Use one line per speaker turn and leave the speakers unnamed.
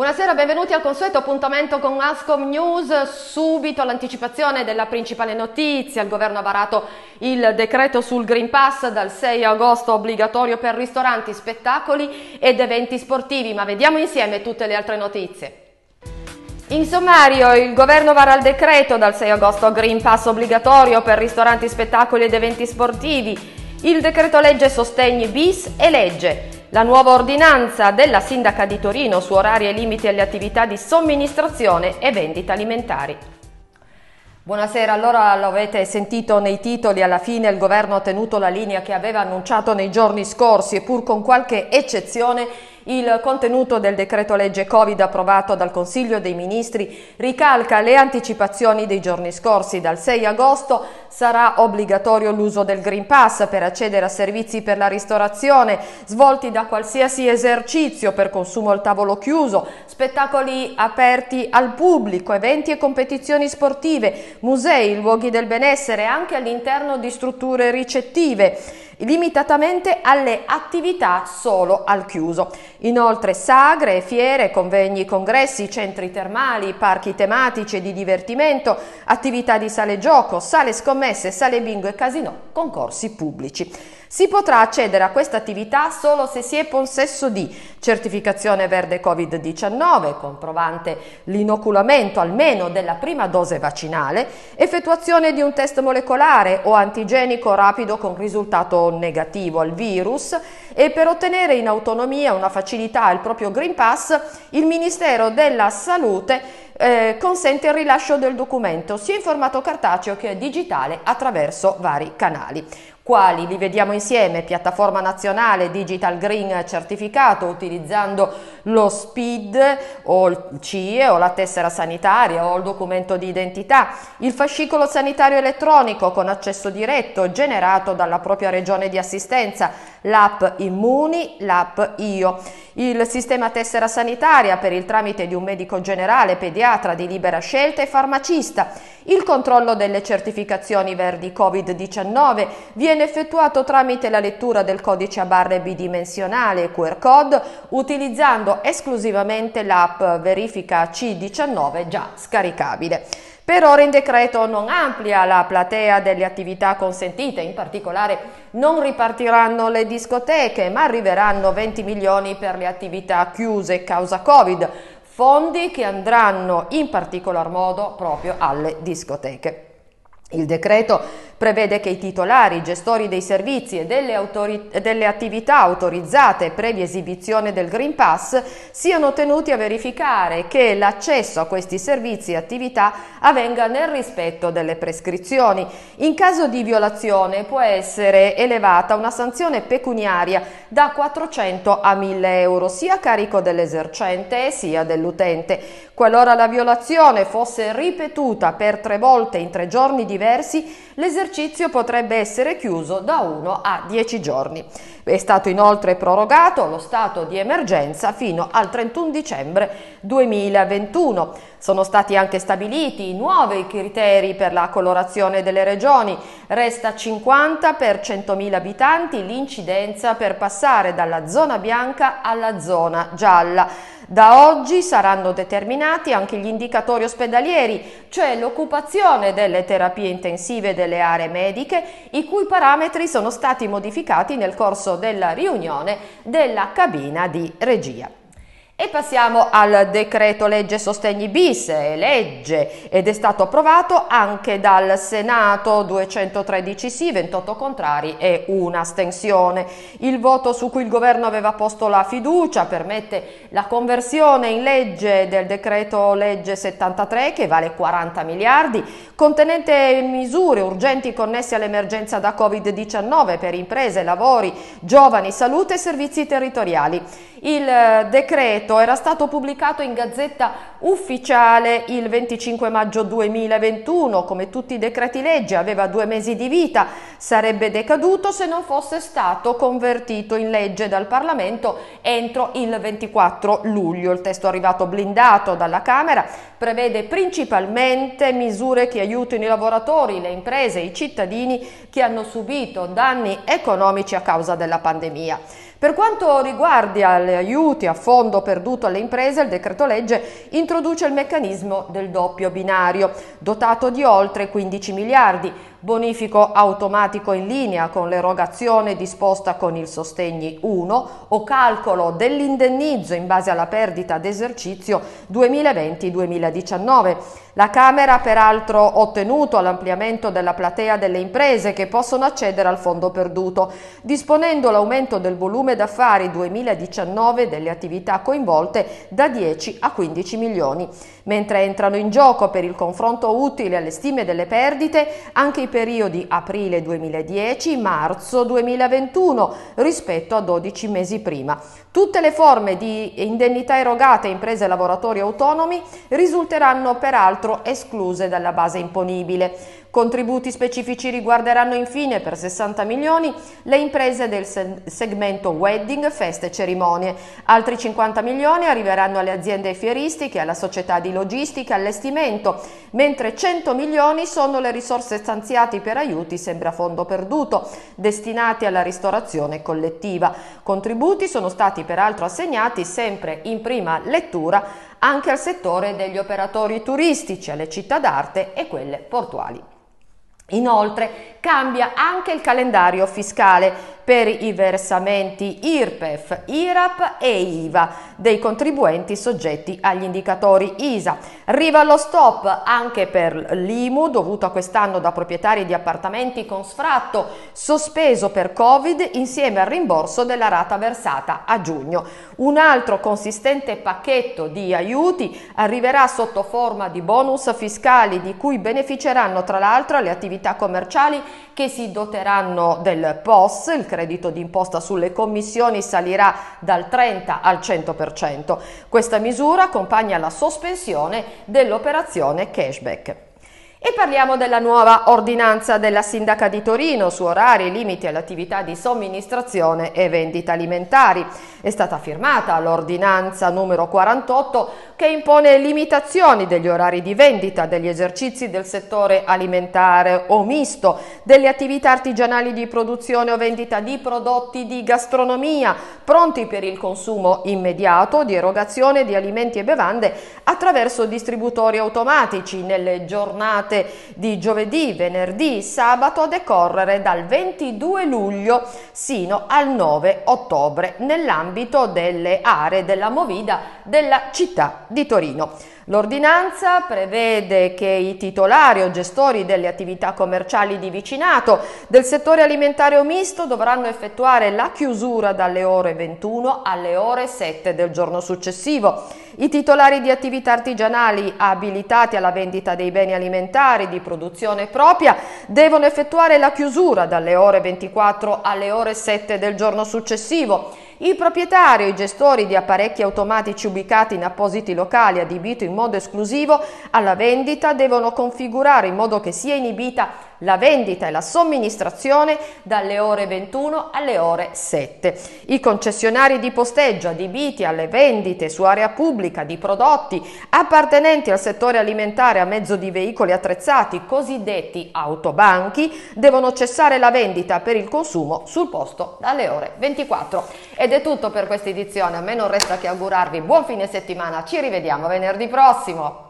Buonasera, benvenuti al consueto appuntamento con Ascom News. Subito l'anticipazione della principale notizia. Il governo ha varato il decreto sul Green Pass dal 6 agosto obbligatorio per ristoranti, spettacoli ed eventi sportivi, ma vediamo insieme tutte le altre notizie. In sommario, il governo vara il decreto dal 6 agosto Green Pass obbligatorio per ristoranti, spettacoli ed eventi sportivi. Il decreto legge sostegni bis e legge la nuova ordinanza della Sindaca di Torino su orari e limiti alle attività di somministrazione e vendita alimentari. Buonasera, allora lo avete sentito nei titoli, alla fine il governo ha tenuto la linea che aveva annunciato nei giorni scorsi e pur con qualche eccezione il contenuto del decreto legge Covid approvato dal Consiglio dei Ministri ricalca le anticipazioni dei giorni scorsi. Dal 6 agosto sarà obbligatorio l'uso del Green Pass per accedere a servizi per la ristorazione svolti da qualsiasi esercizio per consumo al tavolo chiuso, spettacoli aperti al pubblico, eventi e competizioni sportive, musei, luoghi del benessere anche all'interno di strutture ricettive limitatamente alle attività solo al chiuso. Inoltre sagre, fiere, convegni, congressi, centri termali, parchi tematici e di divertimento, attività di sale gioco, sale scommesse, sale bingo e casino, concorsi pubblici. Si potrà accedere a questa attività solo se si è possesso di certificazione verde Covid-19, comprovante l'inoculamento almeno della prima dose vaccinale, effettuazione di un test molecolare o antigenico rapido con risultato negativo al virus e per ottenere in autonomia una facilità al proprio Green Pass, il Ministero della Salute eh, consente il rilascio del documento sia in formato cartaceo che digitale attraverso vari canali. Quali? Li vediamo insieme, piattaforma nazionale Digital Green certificato utilizzando lo SPID o il CIE o la tessera sanitaria o il documento di identità, il fascicolo sanitario elettronico con accesso diretto generato dalla propria regione di assistenza, l'app Immuni, l'app Io, il sistema tessera sanitaria per il tramite di un medico generale, pediatra di libera scelta e farmacista, il controllo delle certificazioni verdi Covid-19 viene effettuato tramite la lettura del codice a barre bidimensionale QR code utilizzando esclusivamente l'app Verifica C19 già scaricabile. Per ora il decreto non amplia la platea delle attività consentite, in particolare non ripartiranno le discoteche, ma arriveranno 20 milioni per le attività chiuse causa Covid, fondi che andranno in particolar modo proprio alle discoteche. Il decreto prevede che i titolari, gestori dei servizi e delle, autori- delle, attività autorizzate previa esibizione del Green Pass siano tenuti a verificare che l'accesso a questi servizi e attività avvenga nel rispetto delle prescrizioni. In caso di violazione può essere elevata una sanzione pecuniaria da 400 a 1000 euro sia a carico dell'esercente sia dell'utente. Qualora la violazione fosse ripetuta per tre volte in tre giorni diversi, l'esercizio potrebbe essere chiuso da 1 a 10 giorni. È stato inoltre prorogato lo stato di emergenza fino al 31 dicembre 2021. Sono stati anche stabiliti nuovi criteri per la colorazione delle regioni. Resta 50 per 100.000 abitanti l'incidenza per passare dalla zona bianca alla zona gialla. Da oggi saranno determinati anche gli indicatori ospedalieri, cioè l'occupazione delle terapie intensive delle aree mediche, i cui parametri sono stati modificati nel corso della riunione della cabina di regia. E passiamo al decreto legge sostegni bis, è legge ed è stato approvato anche dal Senato 213 sì, 28 contrari e una astensione. Il voto su cui il governo aveva posto la fiducia permette la conversione in legge del decreto legge 73 che vale 40 miliardi, contenente misure urgenti connesse all'emergenza da Covid-19 per imprese, lavori, giovani, salute e servizi territoriali. Il decreto decreto era stato pubblicato in Gazzetta Ufficiale il 25 maggio 2021, come tutti i decreti legge aveva due mesi di vita, sarebbe decaduto se non fosse stato convertito in legge dal Parlamento entro il 24 luglio. Il testo arrivato blindato dalla Camera prevede principalmente misure che aiutino i lavoratori, le imprese i cittadini che hanno subito danni economici a causa della pandemia. Per quanto riguarda gli aiuti a fondo perduto alle imprese, il decreto legge introduce il meccanismo del doppio binario, dotato di oltre 15 miliardi, bonifico automatico in linea con l'erogazione disposta con il Sostegni 1 o calcolo dell'indennizzo in base alla perdita d'esercizio 2020-2019. La Camera ha peraltro ottenuto l'ampliamento della platea delle imprese che possono accedere al fondo perduto, disponendo l'aumento del volume d'affari 2019 delle attività coinvolte da 10 a 15 milioni, mentre entrano in gioco per il confronto utile alle stime delle perdite anche i periodi aprile 2010-marzo 2021 rispetto a 12 mesi prima. Tutte le forme di indennità erogate a imprese e lavoratori autonomi risulteranno peraltro escluse dalla base imponibile. Contributi specifici riguarderanno infine per 60 milioni le imprese del segmento wedding, feste e cerimonie. Altri 50 milioni arriveranno alle aziende fieristiche, alla società di logistica allestimento, mentre 100 milioni sono le risorse stanziate per aiuti sempre a fondo perduto, destinati alla ristorazione collettiva. Contributi sono stati peraltro assegnati sempre in prima lettura anche al settore degli operatori turistici, alle città d'arte e quelle portuali. Inoltre cambia anche il calendario fiscale per i versamenti IRPEF, IRAP e IVA dei contribuenti soggetti agli indicatori ISA. Arriva lo stop anche per l'IMU dovuto quest'anno da proprietari di appartamenti con sfratto sospeso per Covid insieme al rimborso della rata versata a giugno. Un altro consistente pacchetto di aiuti arriverà sotto forma di bonus fiscali di cui beneficeranno tra l'altro le attività commerciali che si doteranno del POS, il credito d'imposta sulle commissioni salirà dal 30 al 100%. Questa misura accompagna la sospensione dell'operazione cashback. E parliamo della nuova ordinanza della Sindaca di Torino su orari limiti all'attività di somministrazione e vendita alimentari. È stata firmata l'ordinanza numero 48 che impone limitazioni degli orari di vendita degli esercizi del settore alimentare o misto, delle attività artigianali di produzione o vendita di prodotti di gastronomia pronti per il consumo immediato, di erogazione di alimenti e bevande attraverso distributori automatici nelle giornate di giovedì, venerdì, sabato a decorrere dal 22 luglio sino al 9 ottobre nell'ambito delle aree della Movida della città di Torino. L'ordinanza prevede che i titolari o gestori delle attività commerciali di vicinato del settore alimentare o misto dovranno effettuare la chiusura dalle ore 21 alle ore 7 del giorno successivo. I titolari di attività artigianali abilitati alla vendita dei beni alimentari di produzione propria devono effettuare la chiusura dalle ore 24 alle ore 7 del giorno successivo. Il proprietario e i gestori di apparecchi automatici ubicati in appositi locali adibiti in modo esclusivo alla vendita devono configurare in modo che sia inibita la vendita e la somministrazione dalle ore 21 alle ore 7. I concessionari di posteggio adibiti alle vendite su area pubblica di prodotti appartenenti al settore alimentare a mezzo di veicoli attrezzati, cosiddetti autobanchi, devono cessare la vendita per il consumo sul posto dalle ore 24. Ed è tutto per questa edizione, a me non resta che augurarvi buon fine settimana, ci rivediamo venerdì prossimo!